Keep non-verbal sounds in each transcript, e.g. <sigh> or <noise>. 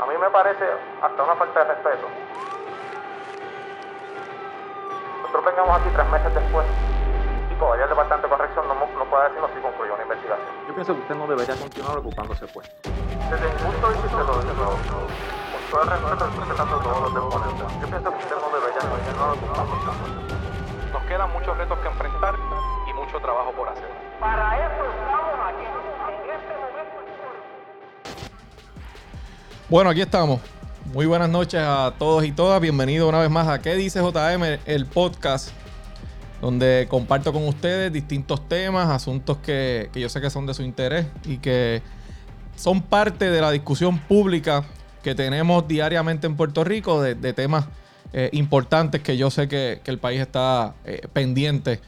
A mí me parece hasta una falta de respeto. Nosotros vengamos aquí tres meses después y todavía el Departamento de Corrección no, no puede decirnos si concluyó una investigación. Yo pienso que usted no debería continuar ocupándose pues. Desde mi punto de vista, lo, lo, con todo el respeto, respetando todos los deponentes, yo pienso que usted no debería continuar ocupándose Nos quedan muchos retos que enfrentar y mucho trabajo por hacer. Para eso Bueno, aquí estamos. Muy buenas noches a todos y todas. Bienvenidos una vez más a ¿Qué dice JM? El podcast donde comparto con ustedes distintos temas, asuntos que, que yo sé que son de su interés y que son parte de la discusión pública que tenemos diariamente en Puerto Rico de, temas eh, importantes que yo sé que, que el país está eh, pendiente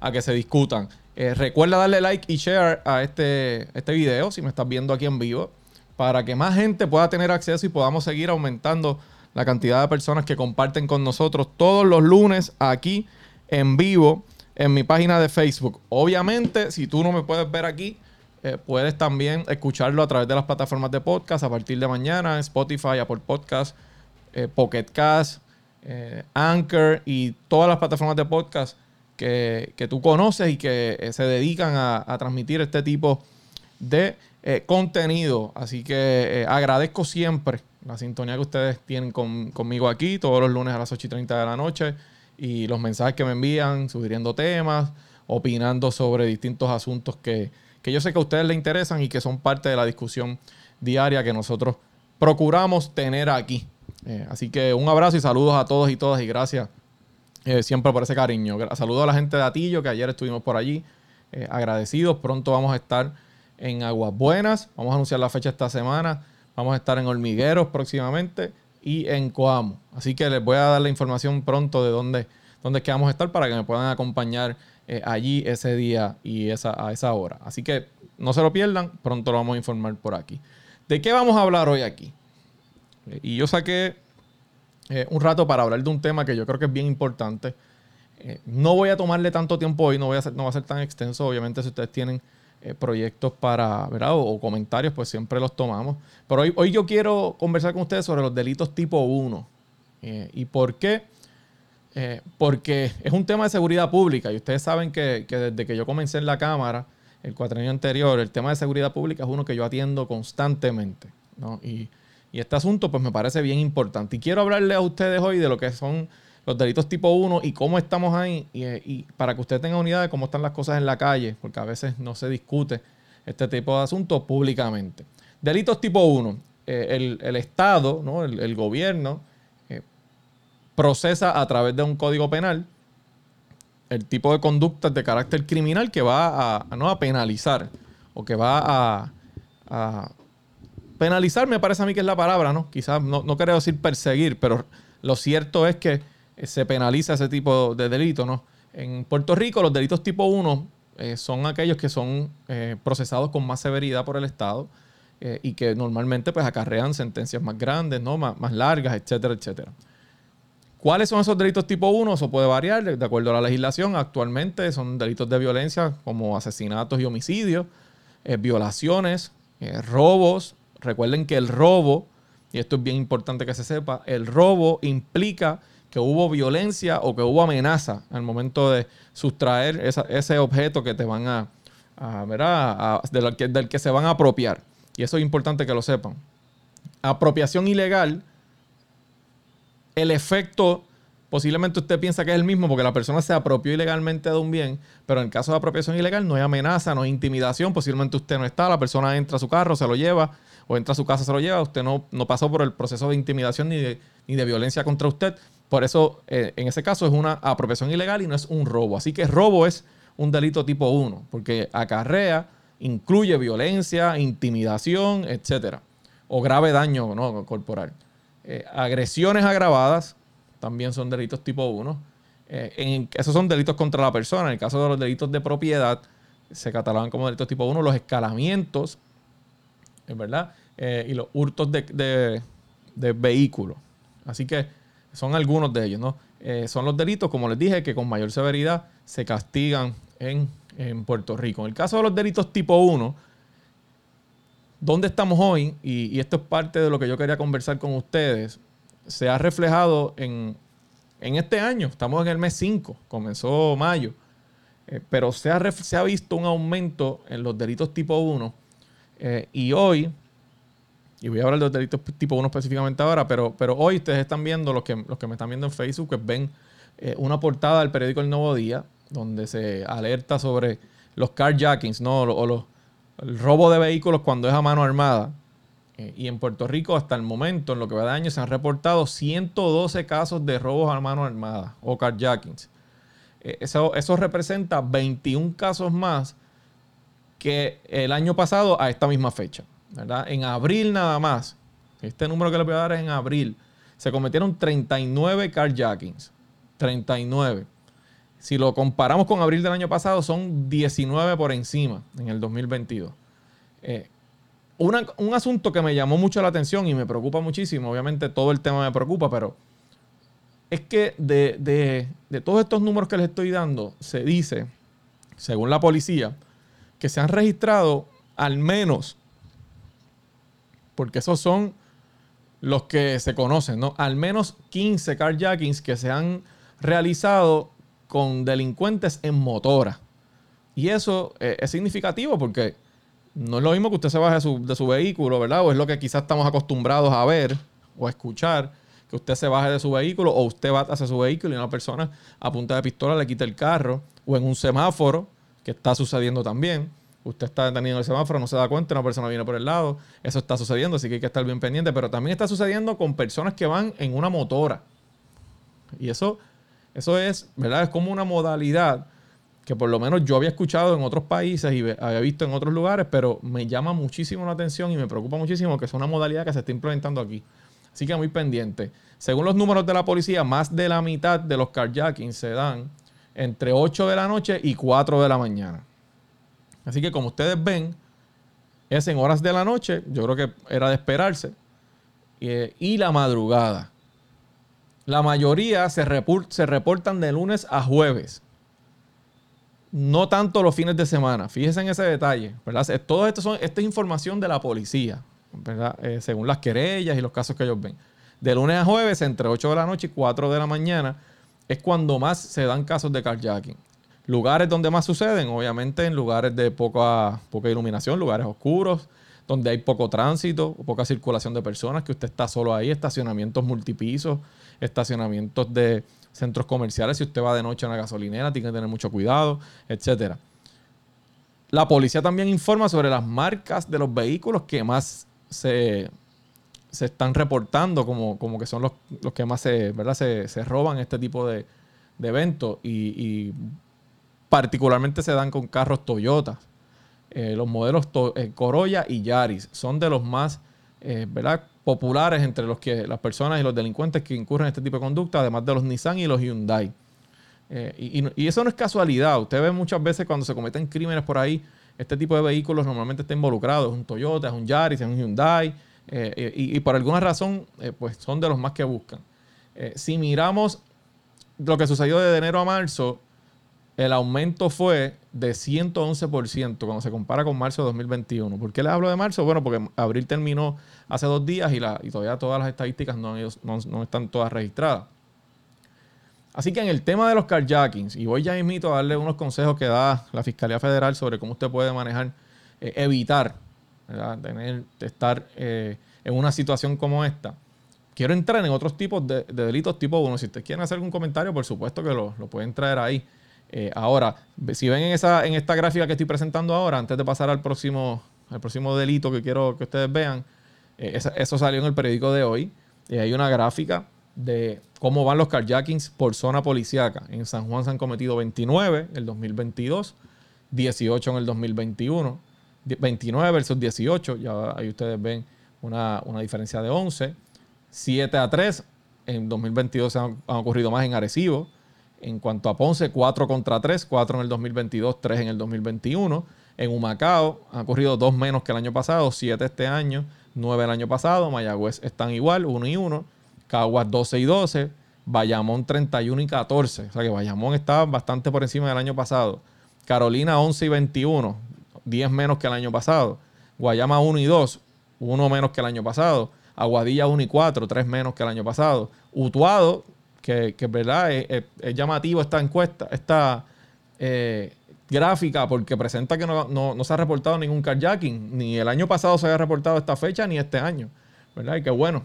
a que se discutan. Eh, recuerda darle like y share a este, este video si me estás viendo aquí en vivo para que más gente pueda tener acceso y podamos seguir aumentando la cantidad de personas que comparten con nosotros todos los lunes aquí en vivo en mi página de Facebook. Obviamente, si tú no me puedes ver aquí, eh, puedes también escucharlo a través de las plataformas de podcast a partir de mañana, Spotify, Apple Podcast, eh, Pocket Cast, eh, Anchor y todas las plataformas de podcast que, que tú conoces y que eh, se dedican a, a transmitir este tipo de eh, contenido. Así que eh, agradezco siempre la sintonía que ustedes tienen con- conmigo aquí todos los lunes a las 8 y 30 de la noche y los mensajes que me envían, sugiriendo temas, opinando sobre distintos asuntos que, que yo sé que a ustedes les interesan y que son parte de la discusión diaria que nosotros procuramos tener aquí. Eh, así que un abrazo y saludos a todos y todas y gracias siempre por ese cariño. Saludos a la gente de Atillo, que ayer estuvimos por allí. agradecidos. Pronto vamos a estar en Aguas Buenas. Vamos a anunciar la fecha esta semana. Vamos a estar en Hormigueros próximamente y en Coamo. Así que les voy a dar la información pronto de dónde, dónde es que vamos a estar para que me puedan acompañar eh, allí ese día y esa, a esa hora. Así que no se lo pierdan. Pronto lo vamos a informar por aquí. ¿De qué vamos a hablar hoy aquí? Eh, Y yo saqué eh, un rato para hablar de un tema que yo creo que es bien importante. No voy a tomarle tanto tiempo hoy, no, voy a no va a ser tan extenso. Obviamente, si ustedes tienen eh, proyectos para, ¿verdad? O, comentarios, pues siempre los tomamos. Pero hoy, hoy yo quiero conversar con ustedes sobre los delitos tipo 1. Eh, ¿Y por qué? Eh, porque es un tema de seguridad pública y ustedes saben que, que desde que yo comencé en la Cámara, el cuatrienio anterior, el tema de seguridad pública es uno que yo atiendo constantemente. ¿no? Y, y este asunto pues me parece bien importante. Y quiero hablarle a ustedes hoy de lo que son los delitos tipo 1 y cómo estamos ahí y, para que usted tenga unidad de cómo están las cosas en la calle, porque a veces no se discute este tipo de asuntos públicamente. Delitos tipo 1. eh, el, el Estado, ¿no? el, el gobierno, eh, procesa a través de un código penal el tipo de conductas de carácter criminal que va a, no a penalizar o que va a, a penalizar, me parece a mí que es la palabra, ¿no? Quizás no, no decir perseguir, pero lo cierto es que se penaliza ese tipo de delito, ¿no? En Puerto Rico los delitos tipo 1 eh, son aquellos que son eh, procesados con más severidad por el Estado eh, y que normalmente pues acarrean sentencias más grandes, ¿no? Más, largas, etcétera, etcétera. ¿Cuáles son esos delitos tipo 1? Eso puede variar de acuerdo a la legislación. Actualmente son delitos de violencia como asesinatos y homicidios, eh, violaciones, eh, robos. Recuerden que el robo, y esto es bien importante que se sepa, el robo implica que hubo violencia o que hubo amenaza al momento de sustraer ese objeto que te van a, a- del, que, del que se van a apropiar. Y eso es importante que lo sepan. Apropiación ilegal el efecto posiblemente usted piensa que es el mismo porque la persona se apropió ilegalmente de un bien, pero en el caso de apropiación ilegal no hay amenaza, no hay intimidación, posiblemente usted no está, la persona entra a su carro, se lo lleva, o entra a su casa, se lo lleva, usted no, no pasó por el proceso de intimidación ni de, ni de violencia contra usted. Por eso, eh, en ese caso, es una apropiación ilegal y no es un robo. Así que robo es un delito tipo 1, porque acarrea, incluye violencia, intimidación, etcétera, o grave daño ¿no? corporal. Eh, agresiones agravadas también son delitos tipo 1. Eh, en- esos son delitos contra la persona. En el caso de los delitos de propiedad, se catalogan como delitos tipo 1 los escalamientos, ¿es ¿verdad? Y los hurtos de, de- de vehículos. Así que son algunos de ellos, ¿no? Eh, son los delitos, como les dije, que con mayor severidad se castigan en, en Puerto Rico. En el caso de los delitos tipo 1, ¿Dónde estamos hoy? Y, esto es parte de lo que yo quería conversar con ustedes. Se ha reflejado en, en este año. Estamos en el mes 5, comenzó mayo. Eh, pero se ha, se ha visto un aumento en los delitos tipo 1. eh, y hoy, y voy a hablar de los delitos tipo 1 específicamente ahora, pero, pero hoy ustedes están viendo, los que, los que me están viendo en Facebook, pues ven eh, una portada del periódico El Nuevo Día, donde se alerta sobre los carjackings, ¿no? O, los, el robo de vehículos cuando es a mano armada. Eh, y en Puerto Rico, hasta el momento, en lo que va de año, se han reportado 112 casos de robos a mano armada o carjackings. Eh, eso, eso representa 21 casos más que el año pasado a esta misma fecha. En abril nada más, este número que les voy a dar es en abril, se cometieron 39 carjackings. 39. Si lo comparamos con abril del año pasado, son 19 por encima en el 2022. Eh, un asunto que me llamó mucho la atención y me preocupa muchísimo, obviamente todo el tema me preocupa, pero es que de, de- de todos estos números que les estoy dando, se dice, según la policía, que se han registrado al menos, porque esos son los que se conocen, ¿no? Al menos 15 carjackings que se han realizado con delincuentes en motora. Y eso eh, es significativo porque no es lo mismo que usted se baje de su, de su vehículo, ¿verdad? O es lo que quizás estamos acostumbrados a ver o a escuchar, que usted se baje de su vehículo o usted va hacia su vehículo y una persona a punta de pistola le quita el carro o en un semáforo, que está sucediendo también. Usted está detenido en el semáforo, no se da cuenta, una persona viene por el lado. Eso está sucediendo, así que hay que estar bien pendiente. Pero también está sucediendo con personas que van en una motora. Y eso, eso es, ¿verdad? Es como una modalidad que por lo menos yo había escuchado en otros países y había visto en otros lugares, pero me llama muchísimo la atención y me preocupa muchísimo que es una modalidad que se está implementando aquí. Así que muy pendiente. Según los números de la policía, más de la mitad de los carjackings se dan entre 8 de la noche y 4 de la mañana. Así que como ustedes ven, es en horas de la noche, yo creo que era de esperarse, eh, y la madrugada. La mayoría se, repor- se reportan de lunes a jueves. No tanto los fines de semana. Fíjense en ese detalle. ¿verdad? Todo esto, son, esta es información de la policía, ¿verdad? Eh, según las querellas y los casos que ellos ven. De lunes a jueves, entre 8 de la noche y 4 de la mañana, es cuando más se dan casos de carjacking. Lugares donde más suceden, obviamente en lugares de poca, poca iluminación, lugares oscuros, donde hay poco tránsito, poca circulación de personas, que usted está solo ahí, estacionamientos multipisos, estacionamientos de centros comerciales, si usted va de noche a una gasolinera, tiene que tener mucho cuidado, etcétera. La policía también informa sobre las marcas de los vehículos que más se, se están reportando como, como que son los, los que más se, ¿verdad? se, se roban este tipo de, de eventos y, y particularmente se dan con carros Toyota. Eh, los modelos eh, Corolla y Yaris son de los más eh, populares entre los que las personas y los delincuentes que incurren en este tipo de conducta, además de los Nissan y los Hyundai. Y, eso no es casualidad. Usted ve muchas veces cuando se cometen crímenes por ahí, este tipo de vehículos normalmente está involucrado. Es un Toyota, es un Yaris, es un Hyundai. y, por alguna razón, pues son de los más que buscan. Si miramos lo que sucedió de enero a marzo, el aumento fue de 111% cuando se compara con marzo de 2021. ¿Por qué les hablo de marzo? Bueno, porque abril terminó hace dos días y, todavía todas las estadísticas no, están todas registradas. Así que en el tema de los carjackings, y voy ya mismito a darle unos consejos que da la Fiscalía Federal sobre cómo usted puede manejar, eh, evitar, estar eh, en una situación como esta. Quiero entrar en otros tipos de, de delitos tipo 1. Si ustedes quieren hacer algún comentario, por supuesto que lo pueden traer ahí. Eh, ahora, si ven en, esta gráfica que estoy presentando ahora, antes de pasar al próximo, al próximo delito que quiero que ustedes vean, eh, eso salió en el periódico de hoy. Hay una gráfica de cómo van los carjackings por zona policíaca. En San Juan se han cometido 29 en el 2022, 18 en el 2021, die- 29 versus 18, ya ahí ustedes ven una, una diferencia de 11. 7 a 3, en 2022 se han, han ocurrido más en Arecibo. En cuanto a Ponce, 4 contra 3, 4 en el 2022, 3 en el 2021. En Humacao han ocurrido dos menos que el año pasado, 7 este año, 9 el año pasado. Mayagüez están igual, 1 y 1. Caguas 12 y 12. Bayamón 31 y 14. O sea que Bayamón está bastante por encima del año pasado. Carolina 11 y 21, 10 menos que el año pasado. Guayama 1 y 2, uno menos que el año pasado. Aguadilla 1 y 4, tres menos que el año pasado. Utuado, que, que verdad es, llamativo esta encuesta, esta eh, gráfica, porque presenta que no, no- se ha reportado ningún carjacking. Ni el año pasado se había reportado esta fecha, ni este año. ¿Verdad? Y qué bueno.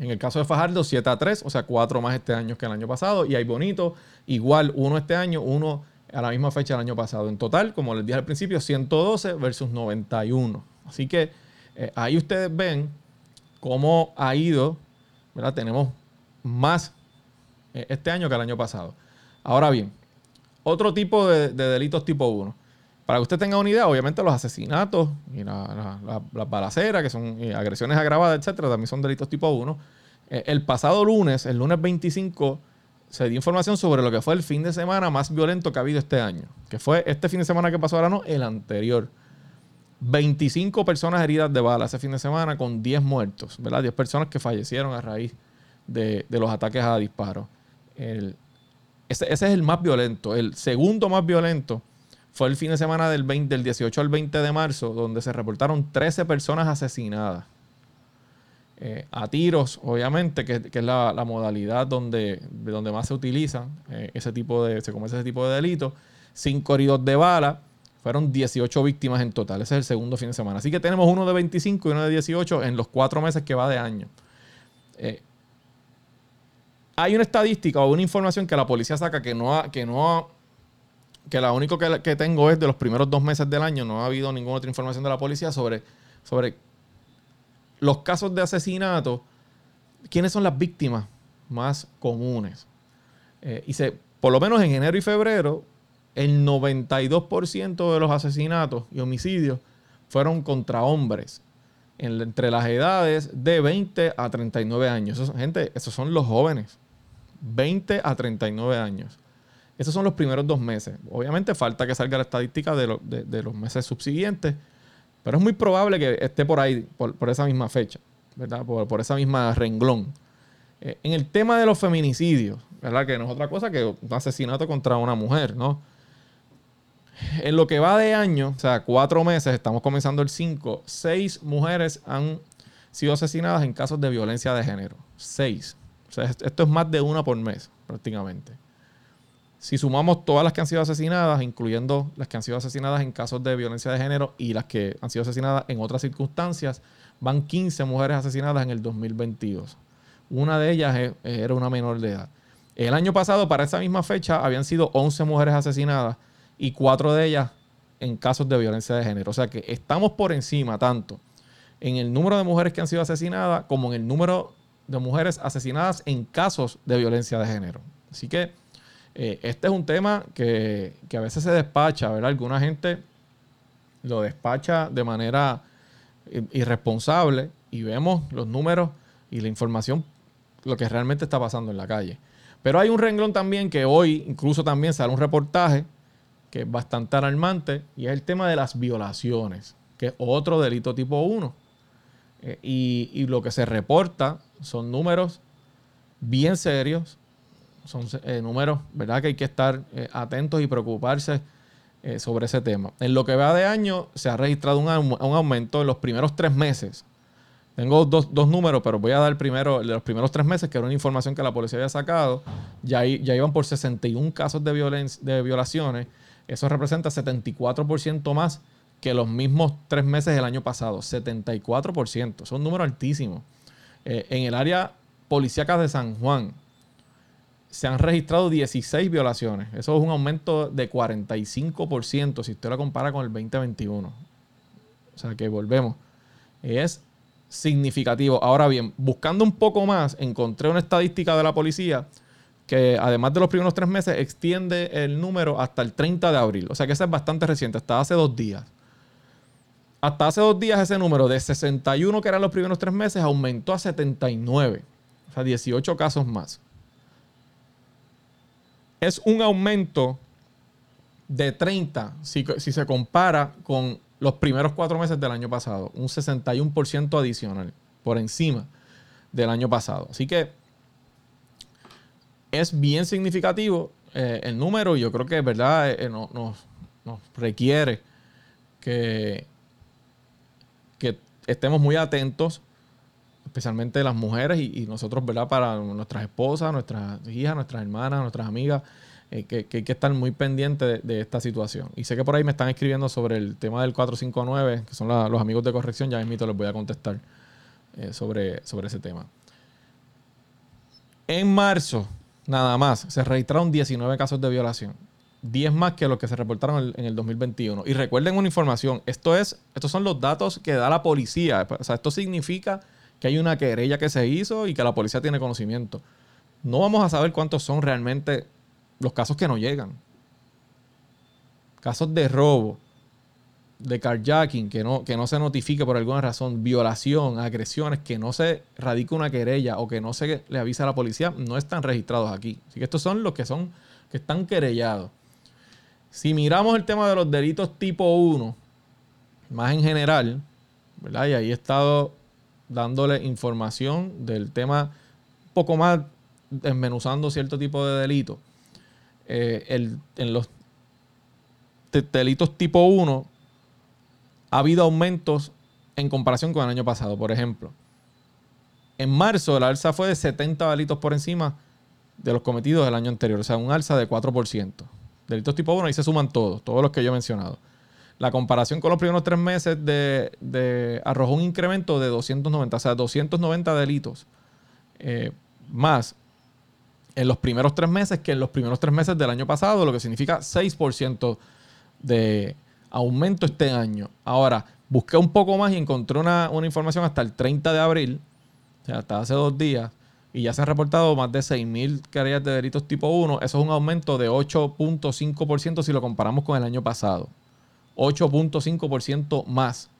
En el caso de Fajardo, 7 a 3, o sea, 4 más este año que el año pasado. Y hay bonito, igual, uno este año, uno a la misma fecha del año pasado. En total, como les dije al principio, 112 versus 91. Así que eh, ahí ustedes ven cómo ha ido, ¿verdad? Tenemos más este año que el año pasado. Ahora bien, otro tipo de, de delitos tipo 1. Para que usted tenga una idea, obviamente los asesinatos y la- la- la- las balaceras, que son eh, agresiones agravadas, etcétera, también son delitos tipo 1. Eh, el pasado lunes, el lunes 25, se dio información sobre lo que fue el fin de semana más violento que ha habido este año. Que fue este fin de semana que pasó ahora no, el anterior. 25 personas heridas de bala ese fin de semana con 10 muertos, ¿verdad? 10 personas que fallecieron a raíz de, de los ataques a disparos. Ese, ese es el más violento. El segundo más violento fue el fin de semana del, 20 del 18 al 20 de marzo, donde se reportaron 13 personas asesinadas. Eh, a tiros, obviamente, que, que es la, modalidad donde, de donde más se utiliza eh, ese tipo de, se comete ese tipo de delitos. Cinco heridos de bala, fueron 18 víctimas en total. Ese es el segundo fin de semana. Así que tenemos uno de 25 y uno de 18 en los cuatro meses que va de año. Eh, hay una estadística o una información que la policía saca que no ha, que no ha- que la único que, tengo es de los primeros dos meses del año. No ha habido ninguna otra información de la policía sobre, sobre los casos de asesinato. ¿Quiénes son las víctimas más comunes? Eh, y se, por lo menos en enero y febrero, el 92% de los asesinatos y homicidios fueron contra hombres en- entre las edades de 20 a 39 años. Esos, gente, esos son los jóvenes. 20 a 39 años. Esos son los primeros dos meses. Obviamente falta que salga la estadística de, lo- de- de los meses subsiguientes, pero es muy probable que esté por ahí, por, por esa misma fecha, ¿verdad? Por, por esa misma renglón. Eh, en el tema de los feminicidios, ¿verdad? Que no es otra cosa que un asesinato contra una mujer, ¿no? En lo que va de año, o sea, cuatro meses, estamos comenzando el 5, seis mujeres han sido asesinadas en casos de violencia de género. Seis. O sea, est- esto es más de una por mes, prácticamente. Si sumamos todas las que han sido asesinadas, incluyendo las que han sido asesinadas en casos de violencia de género y las que han sido asesinadas en otras circunstancias, van 15 mujeres asesinadas en el 2022. Una de ellas e- era una menor de edad. El año pasado, para esa misma fecha, habían sido 11 mujeres asesinadas y cuatro de ellas en casos de violencia de género. O sea que estamos por encima tanto en el número de mujeres que han sido asesinadas como en el número de mujeres asesinadas en casos de violencia de género. Así que eh, este es un tema que, que a veces se despacha, ¿verdad? Alguna gente lo despacha de manera i- irresponsable y vemos los números y la información, lo que realmente está pasando en la calle. Pero hay un renglón también que hoy incluso también sale un reportaje que es bastante alarmante y es el tema de las violaciones, que es otro delito tipo 1. Eh, y, y lo que se reporta son números bien serios, son eh, números, ¿verdad? Que hay que estar eh, atentos y preocuparse sobre ese tema. En lo que va de año se ha registrado un, un aumento en los primeros tres meses. Tengo dos, dos números, pero voy a dar primero de los primeros tres meses, que era una información que la policía había sacado. Ya, ya iban por 61 casos de, violen- de violaciones. Eso representa 74% más que los mismos tres meses del año pasado. 74%. Son números altísimos. Eh, en el área policíaca de San Juan se han registrado 16 violaciones. Eso es un aumento de 45% si usted lo compara con el 2021. O sea que volvemos. Es significativo. Ahora bien, buscando un poco más, encontré una estadística de la policía que además de los primeros tres meses extiende el número hasta el 30 de abril. O sea que ese es bastante reciente, hasta hace dos días. Hasta hace dos días ese número de 61 que eran los primeros tres meses aumentó a 79. O sea, 18 casos más. Es un aumento de 30 si, si se compara con los primeros cuatro meses del año pasado. Un 61% adicional por encima del año pasado. Así que es bien significativo eh, el número y yo creo que verdad Eh, no- nos, nos requiere que que estemos muy atentos, especialmente las mujeres y, nosotros, ¿verdad? Para nuestras esposas, nuestras hijas, nuestras hermanas, nuestras amigas, eh, que, que hay que estar muy pendiente de, esta situación. Y sé que por ahí me están escribiendo sobre el tema del 459, que son los amigos de corrección, ya mismo les voy a contestar eh, sobre, sobre ese tema. En marzo, nada más, se registraron 19 casos de violación. 10 más que los que se reportaron en el, en el 2021. Y recuerden una información, esto es, estos son los datos que da la policía. O sea, esto significa que hay una querella que se hizo y que la policía tiene conocimiento. No vamos a saber cuántos son realmente los casos que no llegan. Casos de robo, de carjacking, que no, que no se notifique por alguna razón, violación, agresiones, que no se radica una querella o que no se le avisa a la policía, no están registrados aquí. Así que estos son los que son, que están querellados. Si miramos el tema de los delitos tipo 1, más en general. Y ahí he estado dándole información del tema un poco más desmenuzando cierto tipo de delitos. Eh, el- en los de- delitos tipo 1 ha habido aumentos en comparación con el año pasado. Por ejemplo, en marzo la alza fue de 70 delitos por encima de los cometidos del año anterior, o sea, un alza de 4%. Delitos tipo 1, ahí se suman todos, todos los que yo he mencionado. La comparación con los primeros tres meses de, arrojó un incremento de 290, o sea, 290 delitos eh, más en los primeros tres meses que en los primeros tres meses del año pasado, lo que significa 6% de aumento este año. Ahora, busqué un poco más y encontré una, una información hasta el 30 de abril, o sea, hasta hace dos días, y ya se han reportado más de 6.000 querellas de delitos tipo 1. Eso es un aumento de 8.5% si lo comparamos con el año pasado. 8.5% más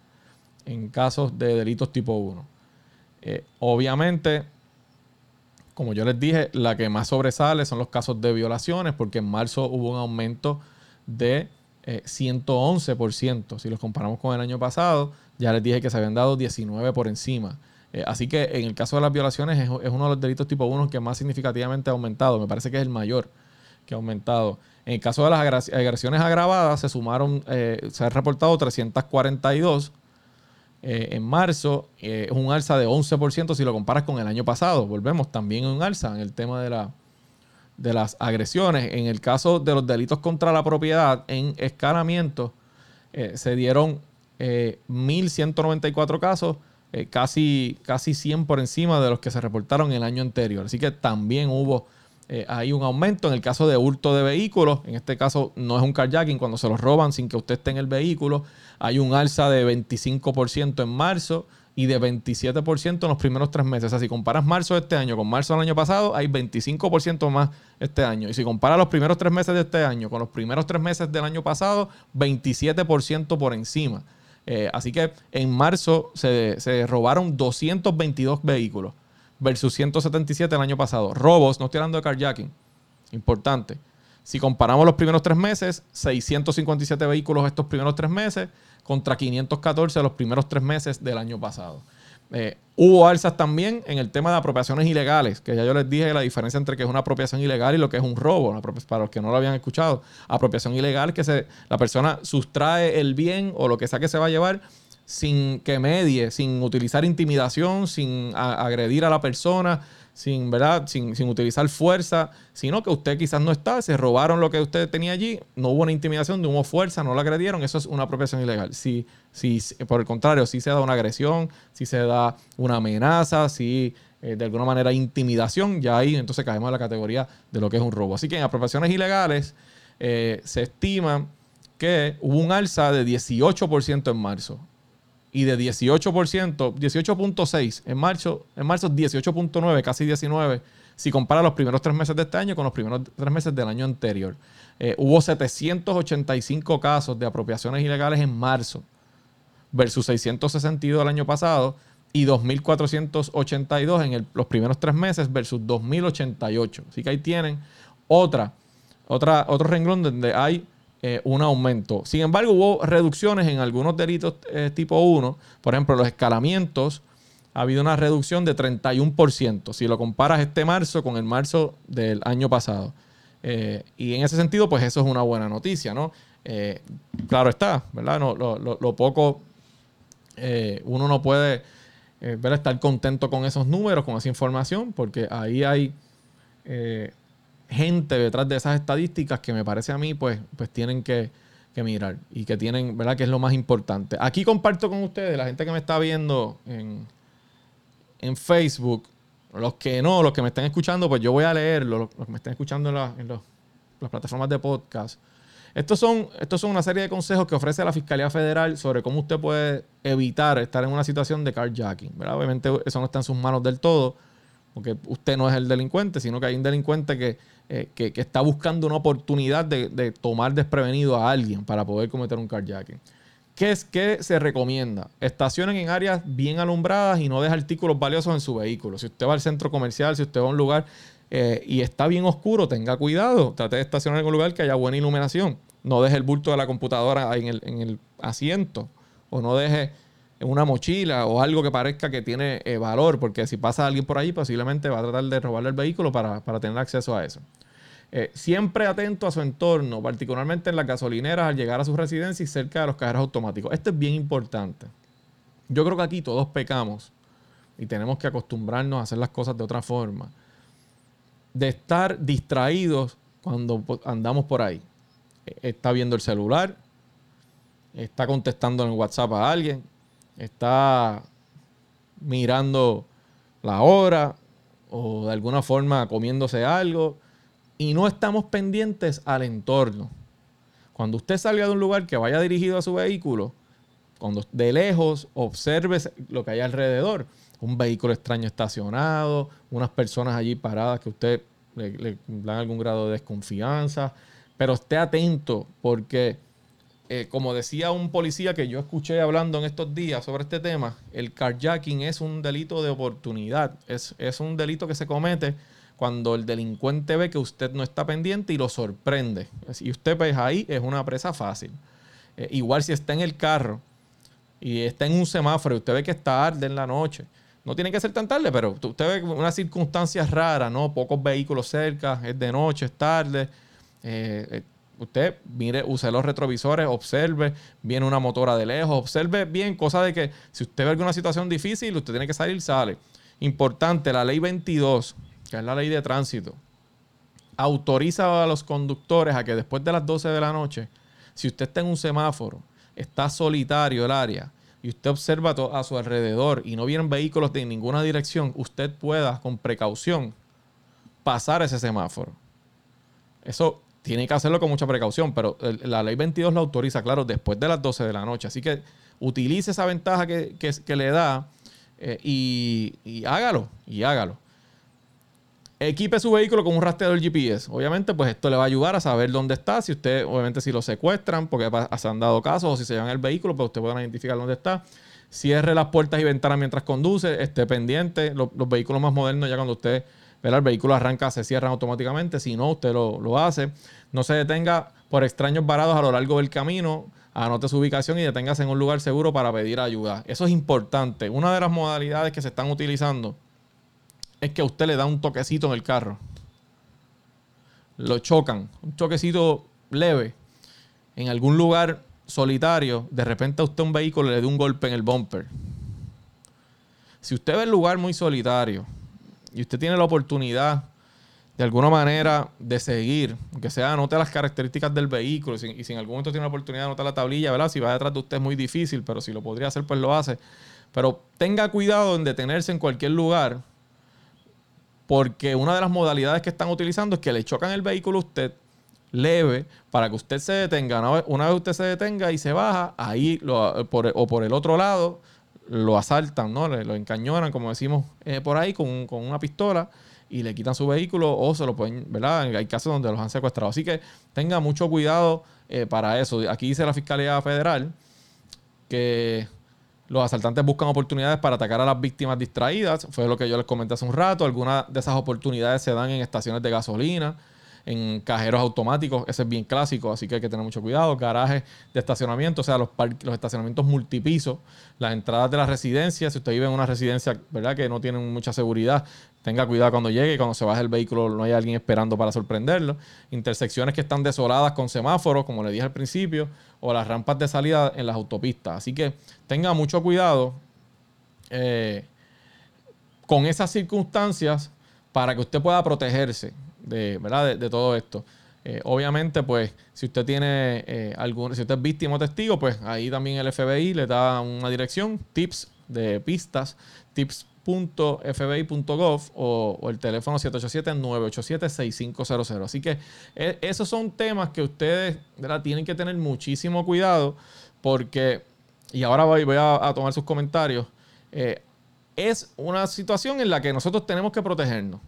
en casos de delitos tipo 1. Eh, obviamente, como yo les dije, la que más sobresale son los casos de violaciones, porque en marzo hubo un aumento de eh, 111%. Si los comparamos con el año pasado, ya les dije que se habían dado 19 por encima. Eh, así que en el caso de las violaciones es, uno de los delitos tipo 1 que más significativamente ha aumentado. Me parece que es el mayor que ha aumentado. En el caso de las agresiones agravadas, se sumaron, eh, se han reportado 342 eh, en marzo. es un alza de 11% si lo comparas con el año pasado. Volvemos también un alza en el tema de, la, de las agresiones. En el caso de los delitos contra la propiedad, en escalamiento, se dieron eh, 1.194 casos, eh, casi, casi 100 por encima de los que se reportaron el año anterior. Así que también hubo eh, un aumento. En el caso de hurto de vehículos, en este caso no es un carjacking, cuando se los roban sin que usted esté en el vehículo, hay un alza de 25% en marzo y de 27% en los primeros tres meses. O sea, si comparas marzo de este año con marzo del año pasado, hay 25% más este año. Y si comparas los primeros tres meses de este año con los primeros tres meses del año pasado, 27% por encima. Eh, así que en marzo se, se robaron 222 vehículos versus 177 el año pasado. Robos, no estoy hablando de carjacking. Importante. Si comparamos los primeros tres meses, 657 vehículos estos primeros tres meses contra 514 los primeros tres meses del año pasado. Eh, hubo alzas también en el tema de apropiaciones ilegales, que ya yo les dije la diferencia entre que es una apropiación ilegal y lo que es un robo, para los que no lo habían escuchado. Apropiación ilegal que se, la persona sustrae el bien o lo que sea que se va a llevar sin que medie, sin utilizar intimidación, sin agredir a la persona, sin, ¿verdad? Sin, sin utilizar fuerza, sino que usted quizás no está, se robaron lo que usted tenía allí, no hubo una intimidación, no hubo fuerza, no la agredieron, eso es una apropiación ilegal. Si, si, por el contrario, si se da una agresión, si se da una amenaza, si eh, de alguna manera intimidación, ya ahí entonces caemos en la categoría de lo que es un robo. Así que en apropiaciones ilegales eh, se estima que hubo un alza de 18% en marzo y de 18%, 18.6 en marzo, en marzo 18.9, casi 19, si compara los primeros tres meses de este año con los primeros tres meses del año anterior. Eh, hubo 785 casos de apropiaciones ilegales en marzo versus 662 el año pasado y 2.482 en el- los primeros tres meses versus 2.088. Así que ahí tienen otra, otra, otro renglón donde hay eh, un aumento. Sin embargo, hubo reducciones en algunos delitos eh, tipo 1. Por ejemplo, los escalamientos. Ha habido una reducción de 31%. Si lo comparas este marzo con el marzo del año pasado. Eh, y en ese sentido, pues eso es una buena noticia, ¿no? Claro está, ¿verdad? Lo, lo- poco uno no puede estar contento con esos números, con esa información, porque ahí hay gente detrás de esas estadísticas que me parece a mí, pues, pues tienen que, mirar y que tienen, ¿verdad? Que es lo más importante. Aquí comparto con ustedes, la gente que me está viendo en, en Facebook, los que no, los que me están escuchando, pues yo voy a leerlo, los, que me están escuchando en, la- en las plataformas de podcast. Estos son, estos son una serie de consejos que ofrece la Fiscalía Federal sobre cómo usted puede evitar estar en una situación de carjacking. ¿verdad? Obviamente eso no está en sus manos del todo, porque usted no es el delincuente, sino que hay un delincuente que, eh, que- que está buscando una oportunidad de, de tomar desprevenido a alguien para poder cometer un carjacking. ¿Qué es que se recomienda? Estacionen en áreas bien alumbradas y no deje artículos valiosos en su vehículo. Si usted va al centro comercial, si usted va a un lugar eh, y está bien oscuro, tenga cuidado. Trate de estacionar en un lugar que haya buena iluminación. No deje el bulto de la computadora en el, en el asiento. O no deje una mochila o algo que parezca que tiene eh, valor, porque si pasa alguien por ahí, posiblemente va a tratar de robarle el vehículo para, para tener acceso a eso. Eh, siempre atento a su entorno, particularmente en las gasolineras al llegar a su residencia y cerca de los cajeros automáticos. Esto es bien importante. Yo creo que aquí todos pecamos y tenemos que acostumbrarnos a hacer las cosas de otra forma. De estar distraídos cuando andamos por ahí. Eh, Está viendo el celular, está contestando en WhatsApp a alguien, está mirando la hora o de alguna forma comiéndose algo y no estamos pendientes al entorno. Cuando usted salga de un lugar que vaya dirigido a su vehículo, cuando de lejos observe lo que hay alrededor, un vehículo extraño estacionado, unas personas allí paradas que usted le, le dan algún grado de desconfianza, pero esté atento porque, eh, como decía un policía que yo escuché hablando en estos días sobre este tema, el carjacking es un delito de oportunidad, es, es un delito que se comete cuando el delincuente ve que usted no está pendiente y lo sorprende. Y usted pues ahí es una presa fácil. Eh, igual si está en el carro y está en un semáforo y usted ve que está tarde en la noche. No tiene que ser tan tarde, pero usted ve unas circunstancias raras, ¿no? Pocos vehículos cerca, es de noche, es tarde. Eh, eh, usted mire, use los retrovisores, observe, viene una motora de lejos, observe bien, cosa de que si usted ve alguna situación difícil, usted tiene que salir, sale. Importante, la ley 22, que es la ley de tránsito, autoriza a los conductores a que después de las 12 de la noche, si usted está en un semáforo, está solitario el área y usted observa a su alrededor y no vienen vehículos de ninguna dirección, usted pueda con precaución pasar ese semáforo. Eso tiene que hacerlo con mucha precaución, pero la ley 22 lo autoriza, claro, después de las 12 de la noche. Así que utilice esa ventaja que, que- le da eh, y, hágalo, y hágalo. Equipe su vehículo con un rastreador GPS. Obviamente, pues esto le va a ayudar a saber dónde está. Si usted, obviamente, si lo secuestran, porque se han dado casos, o si se llevan el vehículo, pues usted puede identificar dónde está. Cierre las puertas y ventanas mientras conduce, esté pendiente. Lo- Los, vehículos más modernos, ya cuando usted ¿verdad? el vehículo arranca, se cierran automáticamente. Si no, usted lo, lo hace. No se detenga por extraños varados a lo largo del camino. Anote su ubicación y deténgase en un lugar seguro para pedir ayuda. Eso es importante. Una de las modalidades que se están utilizando es que usted le da un toquecito en el carro. Lo chocan, un toquecito leve. En algún lugar solitario, de repente a usted un vehículo le da un golpe en el bumper. Si usted ve el lugar muy solitario y usted tiene la oportunidad de alguna manera de seguir, aunque sea anote las características del vehículo y si, en algún momento tiene la oportunidad de anotar la tablilla, ¿verdad? Si va detrás de usted es muy difícil, pero si lo podría hacer, pues lo hace. Pero tenga cuidado en detenerse en cualquier lugar porque una de las modalidades que están utilizando es que le chocan el vehículo a usted leve para que usted se detenga. Una vez, usted se detenga y se baja, ahí o por el otro lado lo asaltan, ¿no? Lo encañonan, como decimos eh, por ahí, con, con una pistola y le quitan su vehículo o se lo pueden, ¿verdad? Hay casos donde los han secuestrado. Así que tenga mucho cuidado eh, para eso. Aquí dice la Fiscalía Federal que los asaltantes buscan oportunidades para atacar a las víctimas distraídas. Fue lo que yo les comenté hace un rato. Algunas de esas oportunidades se dan en estaciones de gasolina, en cajeros automáticos. Ese es bien clásico, así que hay que tener mucho cuidado. Garajes de estacionamiento, o sea, los, los estacionamientos multipisos, las entradas de las residencias. Si usted vive en una residencia, ¿verdad? Que no tienen mucha seguridad, tenga cuidado cuando llegue. Cuando se baje el vehículo, no hay alguien esperando para sorprenderlo. Intersecciones que están desoladas con semáforos, como le dije al principio. o las rampas de salida en las autopistas. Así que tenga mucho cuidado eh, con esas circunstancias para que usted pueda protegerse de, ¿verdad? de, todo esto. Eh, obviamente, pues, si usted tiene eh, algún, si usted es víctima o testigo, pues ahí también el FBI le da una dirección, tips de pistas, tips.fbi.gov o, o, el teléfono 787-987-6500. Así que esos son temas que ustedes ¿verdad? tienen que tener muchísimo cuidado porque, y ahora voy, voy a, tomar sus comentarios, es una situación en la que nosotros tenemos que protegernos.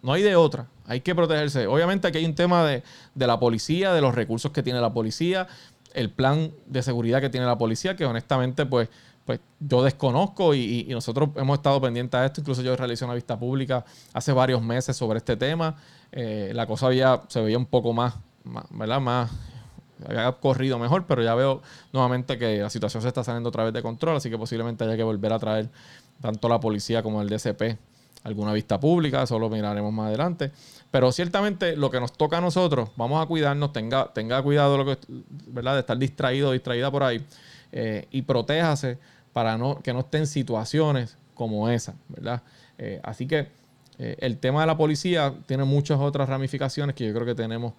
No hay de otra. Hay que protegerse. Obviamente aquí hay un tema de, la policía, de los recursos que tiene la policía, el plan de seguridad que tiene la policía, que honestamente pues, pues yo desconozco y, nosotros hemos estado pendientes a esto. Incluso yo realicé una vista pública hace varios meses sobre este tema. Eh, la cosa había, se veía un poco más, más, ¿verdad? Más, había corrido mejor, pero ya veo nuevamente que la situación se está saliendo otra vez de control, así que posiblemente haya que volver a traer tanto la policía como el DCP alguna vista pública, eso lo miraremos más adelante. Pero ciertamente lo que nos toca a nosotros, vamos a cuidarnos, tenga, tenga cuidado lo que, ¿verdad? de estar distraído distraída por ahí eh, y protéjase para no, que no esté en situaciones como esa, ¿verdad? Eh, así que eh, el tema de la policía tiene muchas otras ramificaciones que yo creo que tenemos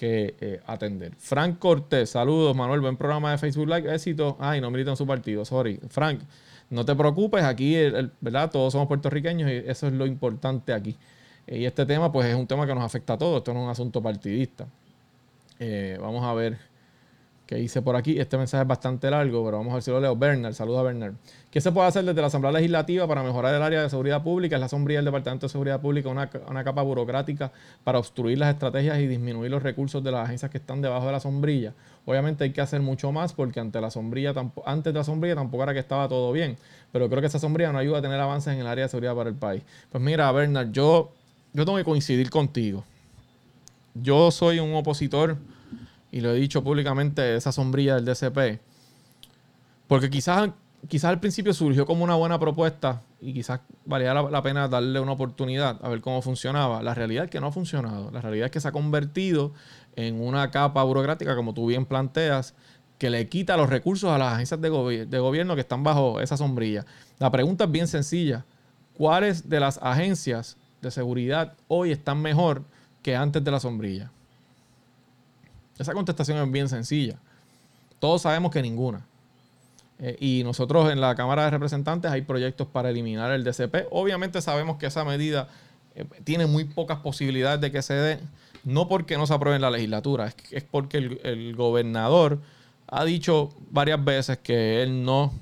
que atender. Frank Cortés, saludos, Manuel, buen programa de Facebook Live, éxito. Ay, no milita en su partido, sorry. Frank, no te preocupes, aquí, ¿verdad? Todos somos puertorriqueños y eso es lo importante aquí. Eh, y este tema, pues es un tema que nos afecta a todos, esto no es un asunto partidista. Eh, vamos a ver qué hice por aquí. Este mensaje es bastante largo, pero vamos a ver si lo leo. Bernard, saludos a Bernard. ¿Qué se puede hacer desde la Asamblea Legislativa para mejorar el área de seguridad pública? Es la sombría del Departamento de Seguridad Pública, una, una capa burocrática para obstruir las estrategias y disminuir los recursos de las agencias que están debajo de la sombrilla. Obviamente hay que hacer mucho más porque ante la sombrilla, antes de la sombrilla tampoco era que estaba todo bien. Pero creo que esa sombrilla no ayuda a tener avances en el área de seguridad para el país. Pues mira, Bernard, yo, yo tengo que coincidir contigo. Yo soy un opositor, y lo he dicho públicamente, de esa sombrilla del DCP. Porque quizás, quizás al principio surgió como una buena propuesta y quizás valía la, la, pena darle una oportunidad a ver cómo funcionaba. La realidad es que no ha funcionado. La realidad es que se ha convertido en una capa burocrática, como tú bien planteas, que le quita los recursos a las agencias de, gobierno que están bajo esa sombrilla. La pregunta es bien sencilla. ¿Cuáles de las agencias de seguridad hoy están mejor que antes de la sombrilla? Esa contestación es bien sencilla. Todos sabemos que ninguna. Eh, y nosotros en la Cámara de Representantes hay proyectos para eliminar el DCP. Obviamente sabemos que esa medida eh, tiene muy pocas posibilidades de que se dé no porque no se apruebe en la legislatura, es, porque el, gobernador ha dicho varias veces que él no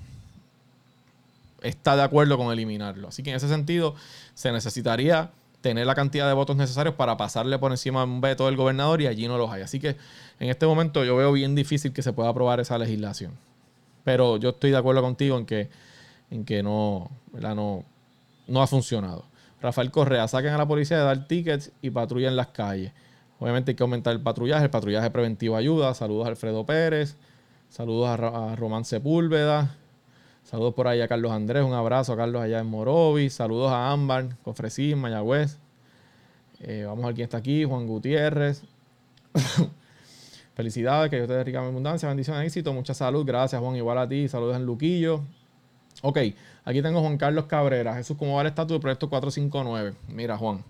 está de acuerdo con eliminarlo. Así que en ese sentido se necesitaría tener la cantidad de votos necesarios para pasarle por encima un veto del gobernador y allí no los hay. Así que en este momento yo veo bien difícil que se pueda aprobar esa legislación. Pero yo estoy de acuerdo contigo en que, en que no, no, no ha funcionado. Rafael Correa, saquen a la policía de dar tickets y patrullen las calles. Obviamente hay que aumentar el patrullaje. El patrullaje preventivo ayuda. Saludos a Alfredo Pérez. Saludos a, Román Sepúlveda. Saludos por ahí a Carlos Andrés. Un abrazo a Carlos allá en Morovis. Saludos a Ámbar, Cofresín, Mayagüez. Eh, vamos a ver quién está aquí. Juan Gutiérrez. <coughs> Felicidades, que Dios te dé rica abundancia, bendición, éxito, mucha salud. Gracias, Juan. Igual a ti. Saludos en Luquillo. Ok, aquí tengo Juan Carlos Cabrera. Jesús, ¿cómo va el estatus del proyecto 459? Mira, Juan.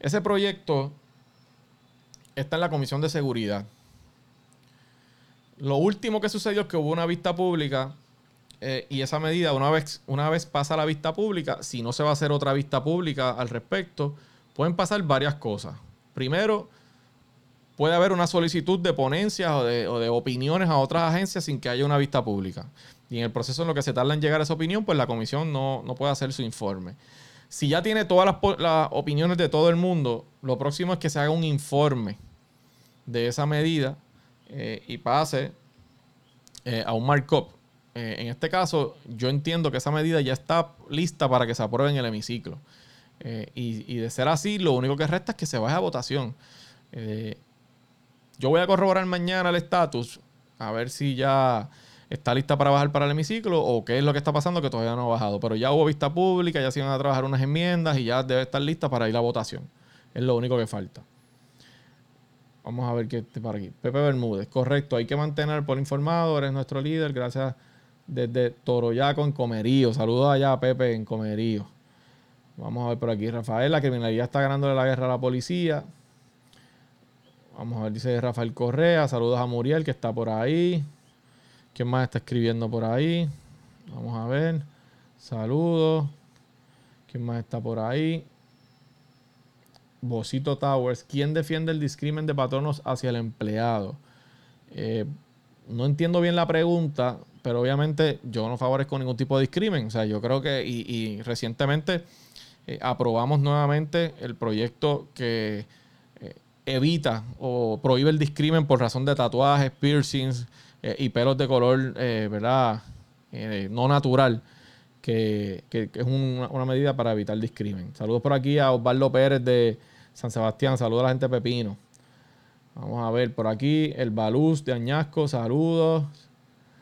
Ese proyecto está en la Comisión de Seguridad. Lo último que sucedió es que hubo una vista pública eh, y esa medida, una vez, una vez pasa la vista pública, si no se va a hacer otra vista pública al respecto, pueden pasar varias cosas. Primero, puede haber una solicitud de ponencias o de, opiniones a otras agencias sin que haya una vista pública. Y en el proceso en lo que se tarda en llegar a esa opinión, pues la comisión no, no puede hacer su informe. Si ya tiene todas las, las, opiniones de todo el mundo, lo próximo es que se haga un informe de esa medida eh, y pase eh, a un markup. Eh, en este caso, yo entiendo que esa medida ya está lista para que se apruebe en el hemiciclo. Y, de ser así, lo único que resta es que se vaya a votación. yo voy a corroborar mañana el estatus, a ver si ya está lista para bajar para el hemiciclo o qué es lo que está pasando que todavía no ha bajado. Pero ya hubo vista pública, ya se iban a trabajar unas enmiendas y ya debe estar lista para ir a votación. Es lo único que falta. Vamos a ver qué está por aquí. Pepe Bermúdez, correcto. Hay que mantener pueblo informado. Eres nuestro líder. Gracias desde Toroyaco en Comerío. Saludos allá a Pepe en Comerío. Vamos a ver por aquí. Rafael, la criminalidad está ganándole la guerra a la policía. Vamos a ver, dice Rafael Correa. Saludos a Muriel que está por ahí. ¿Quién más está escribiendo por ahí? Vamos a ver. Saludos. ¿Quién más está por ahí? Bocito Towers. ¿Quién defiende el discrimen de patronos hacia el empleado? Eh, no entiendo bien la pregunta, pero obviamente yo no favorezco ningún tipo de discrimen. O sea, yo creo que, y, recientemente eh, aprobamos nuevamente el proyecto que eh, evita o prohíbe el discrimen por razón de tatuajes, piercings y pelos de color, ¿verdad? no natural. Que, es una, medida para evitar discrimen. Saludos por aquí a Osvaldo Pérez de San Sebastián, saludos a la gente Pepino. Vamos a ver por aquí el Baluz de Añasco, saludos.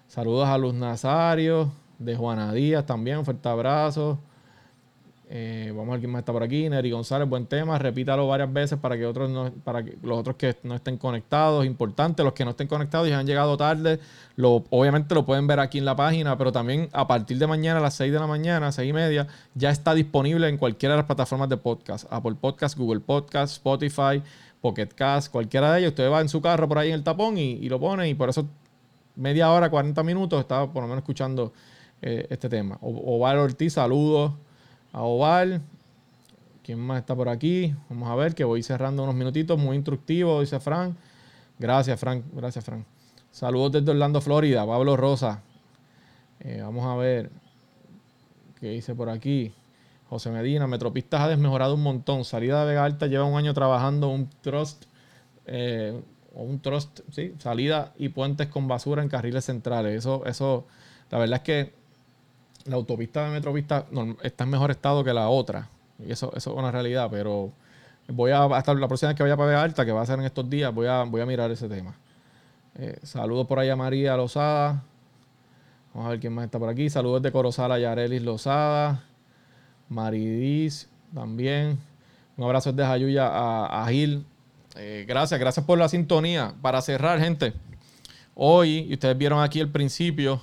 Saludos a Luz Nazario, de Juana Díaz también, fuerte abrazo. Eh, vamos a ver quién más está por aquí. Neri González, buen tema. Repítalo varias veces para que otros no, para que los otros que no estén conectados. Importante, los que no estén conectados y han llegado tarde, lo, obviamente lo pueden ver aquí en la página, pero también a partir de mañana a las 6 de la mañana, 6 y media, ya está disponible en cualquiera de las plataformas de podcast. Apple Podcast, Google Podcast, Spotify, Pocket Cast, cualquiera de ellos. Usted va en su carro por ahí en el tapón y, lo pone y por eso media hora, 40 minutos estaba por lo menos escuchando eh, este tema. Oval Ortiz, saludos a Oval. ¿Quién más está por aquí? Vamos a ver que voy cerrando unos minutitos. Muy instructivo, dice Frank. Gracias, Frank. Gracias, Frank. Saludos desde Orlando, Florida. Pablo Rosa. Eh, vamos a ver qué dice por aquí. José Medina, Metropistas ha desmejorado un montón. Salida de Vega Alta lleva un año trabajando un trust, eh, o un trust, sí, salida y puentes con basura en carriles centrales. Eso, eso, la verdad es que la autopista de Metropista está en mejor estado que la otra. Y eso, eso es una realidad, pero voy a, hasta la próxima vez que vaya para Vega Alta, que va a ser en estos días, voy a, voy a mirar ese tema. Eh, saludos por ahí a María Lozada. Vamos a ver quién más está por aquí. Saludos de Corozal a Yarelis Lozada. Maridis también. Un abrazo desde Jayuya a, a Gil. Eh, gracias, gracias por la sintonía. Para cerrar, gente. Hoy, y ustedes vieron aquí el principio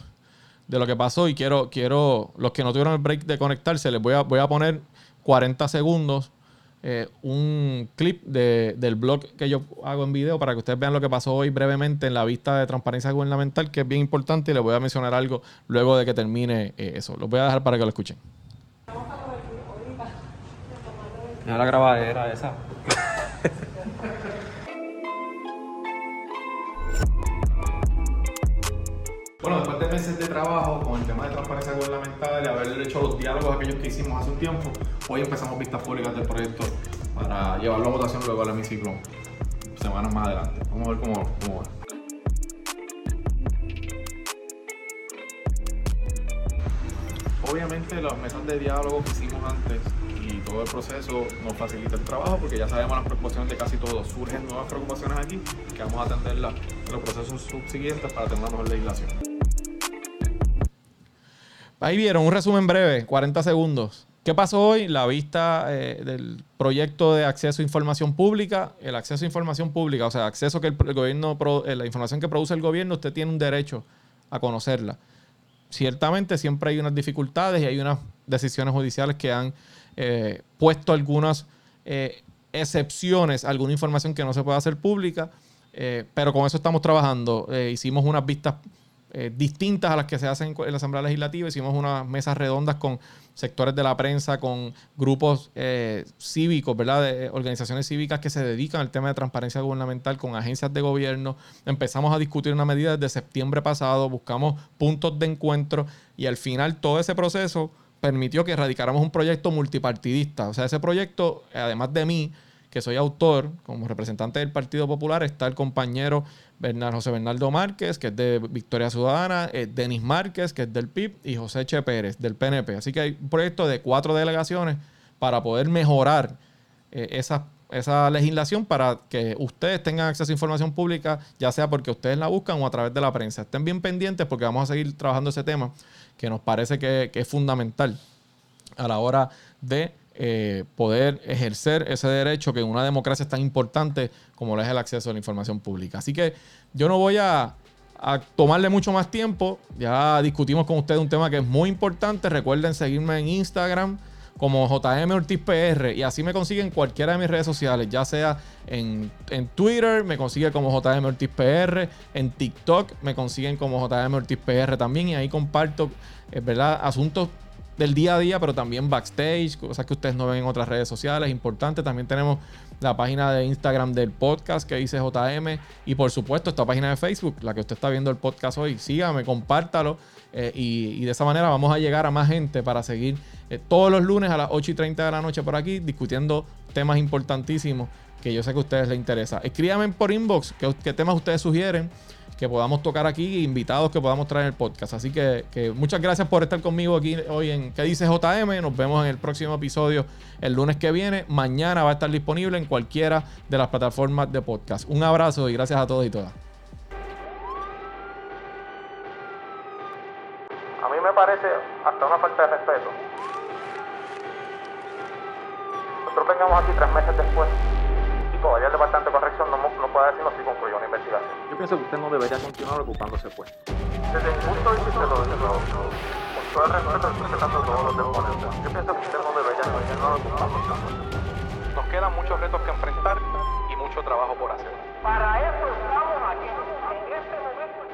de lo que pasó y quiero, quiero, los que no tuvieron el break de conectarse, les voy a, voy a poner 40 segundos, eh, un clip del blog que yo hago en video para que ustedes vean lo que pasó hoy brevemente en la vista de transparencia gubernamental, que es bien importante y les voy a mencionar algo luego de que termine eh, eso. Los voy a dejar para que lo escuchen. la grabadera esa. <laughs> Bueno, después de meses de trabajo con el tema de transparencia gubernamental y haber hecho los diálogos aquellos que hicimos hace un tiempo, hoy empezamos vistas públicas del proyecto para llevarlo a votación luego al hemiciclo semanas más adelante. Vamos a ver cómo, cómo va. Obviamente las mesas de diálogo que hicimos antes y todo el proceso nos facilita el trabajo porque ya sabemos las preocupaciones de casi todos. Surgen nuevas preocupaciones aquí que vamos a atenderlas en los procesos subsiguientes para tener una mejor legislación. Ahí vieron un resumen breve, 40 segundos. ¿Qué pasó hoy? La vista eh, del proyecto de acceso a información pública. El acceso a información pública, o sea, acceso que el, gobierno, eh, la información que produce el gobierno, usted tiene un derecho a conocerla. Ciertamente siempre hay unas dificultades y hay unas decisiones judiciales que han eh, puesto algunas excepciones, alguna información que no se puede hacer pública, pero con eso estamos trabajando. hicimos unas vistas eh, distintas a las que se hacen en la Asamblea Legislativa. Hicimos unas mesas redondas con sectores de la prensa, con grupos eh, cívicos, ¿verdad? De organizaciones cívicas que se dedican al tema de transparencia gubernamental, con agencias de gobierno. Empezamos a discutir una medida desde septiembre pasado, buscamos puntos de encuentro y al final todo ese proceso permitió que radicáramos un proyecto multipartidista. O sea, ese proyecto, además de mí, que soy autor, como representante del Partido Popular, está el compañero José Bernardo Márquez, que es de Victoria Ciudadana, eh, Denis Márquez, que es del PIB, y José Che Pérez, del PNP. Así que hay un proyecto de cuatro delegaciones para poder mejorar eh, esa, esa legislación para que ustedes tengan acceso a información pública, ya sea porque ustedes la buscan o a través de la prensa. Estén bien pendientes porque vamos a seguir trabajando ese tema que nos parece que es fundamental a la hora de eh, poder ejercer ese derecho que en una democracia es tan importante como lo es el acceso a la información pública. Así que yo no voy a, tomarle mucho más tiempo. Ya discutimos con ustedes un tema que es muy importante. Recuerden seguirme en Instagram como JM Ortiz PR y así me consiguen cualquiera de mis redes sociales, ya sea en, en Twitter, me consiguen como JM Ortiz PR, en TikTok me consiguen como JM Ortiz PR también y ahí comparto, eh, ¿verdad? Asuntos del día a día, pero también backstage, cosas que ustedes no ven en otras redes sociales. Importante, también tenemos la página de Instagram del podcast que dice JM y por supuesto esta página de Facebook, la que usted está viendo el podcast hoy. Sígame, compártalo eh, y, y de esa manera vamos a llegar a más gente para seguir eh, todos los lunes a las 8 y 30 de la noche por aquí discutiendo temas importantísimos que yo sé que a ustedes les interesa. Escríbanme por inbox qué, qué temas ustedes sugieren que podamos tocar aquí, invitados que podamos traer el podcast. Así que, que muchas gracias por estar conmigo aquí hoy en ¿Qué dice JM? Nos vemos en el próximo episodio el lunes que viene. Mañana va a estar disponible en cualquiera de las plataformas de podcast. Un abrazo y gracias a todos y todas. A mí me parece hasta una falta de respeto. Nosotros vengamos aquí tres meses después y todavía el Departamento de Corrección no, no puede decirnos si concluyó una investigación. Yo pienso que usted no debería continuar ocupándose pues. Desde mi punto de vista, lo, lo, con todo el respeto, respetando todos los deponentes, yo pienso que usted no debería continuar ocupándose. Nos quedan muchos retos que enfrentar y mucho trabajo por hacer. Para eso estamos aquí, en este momento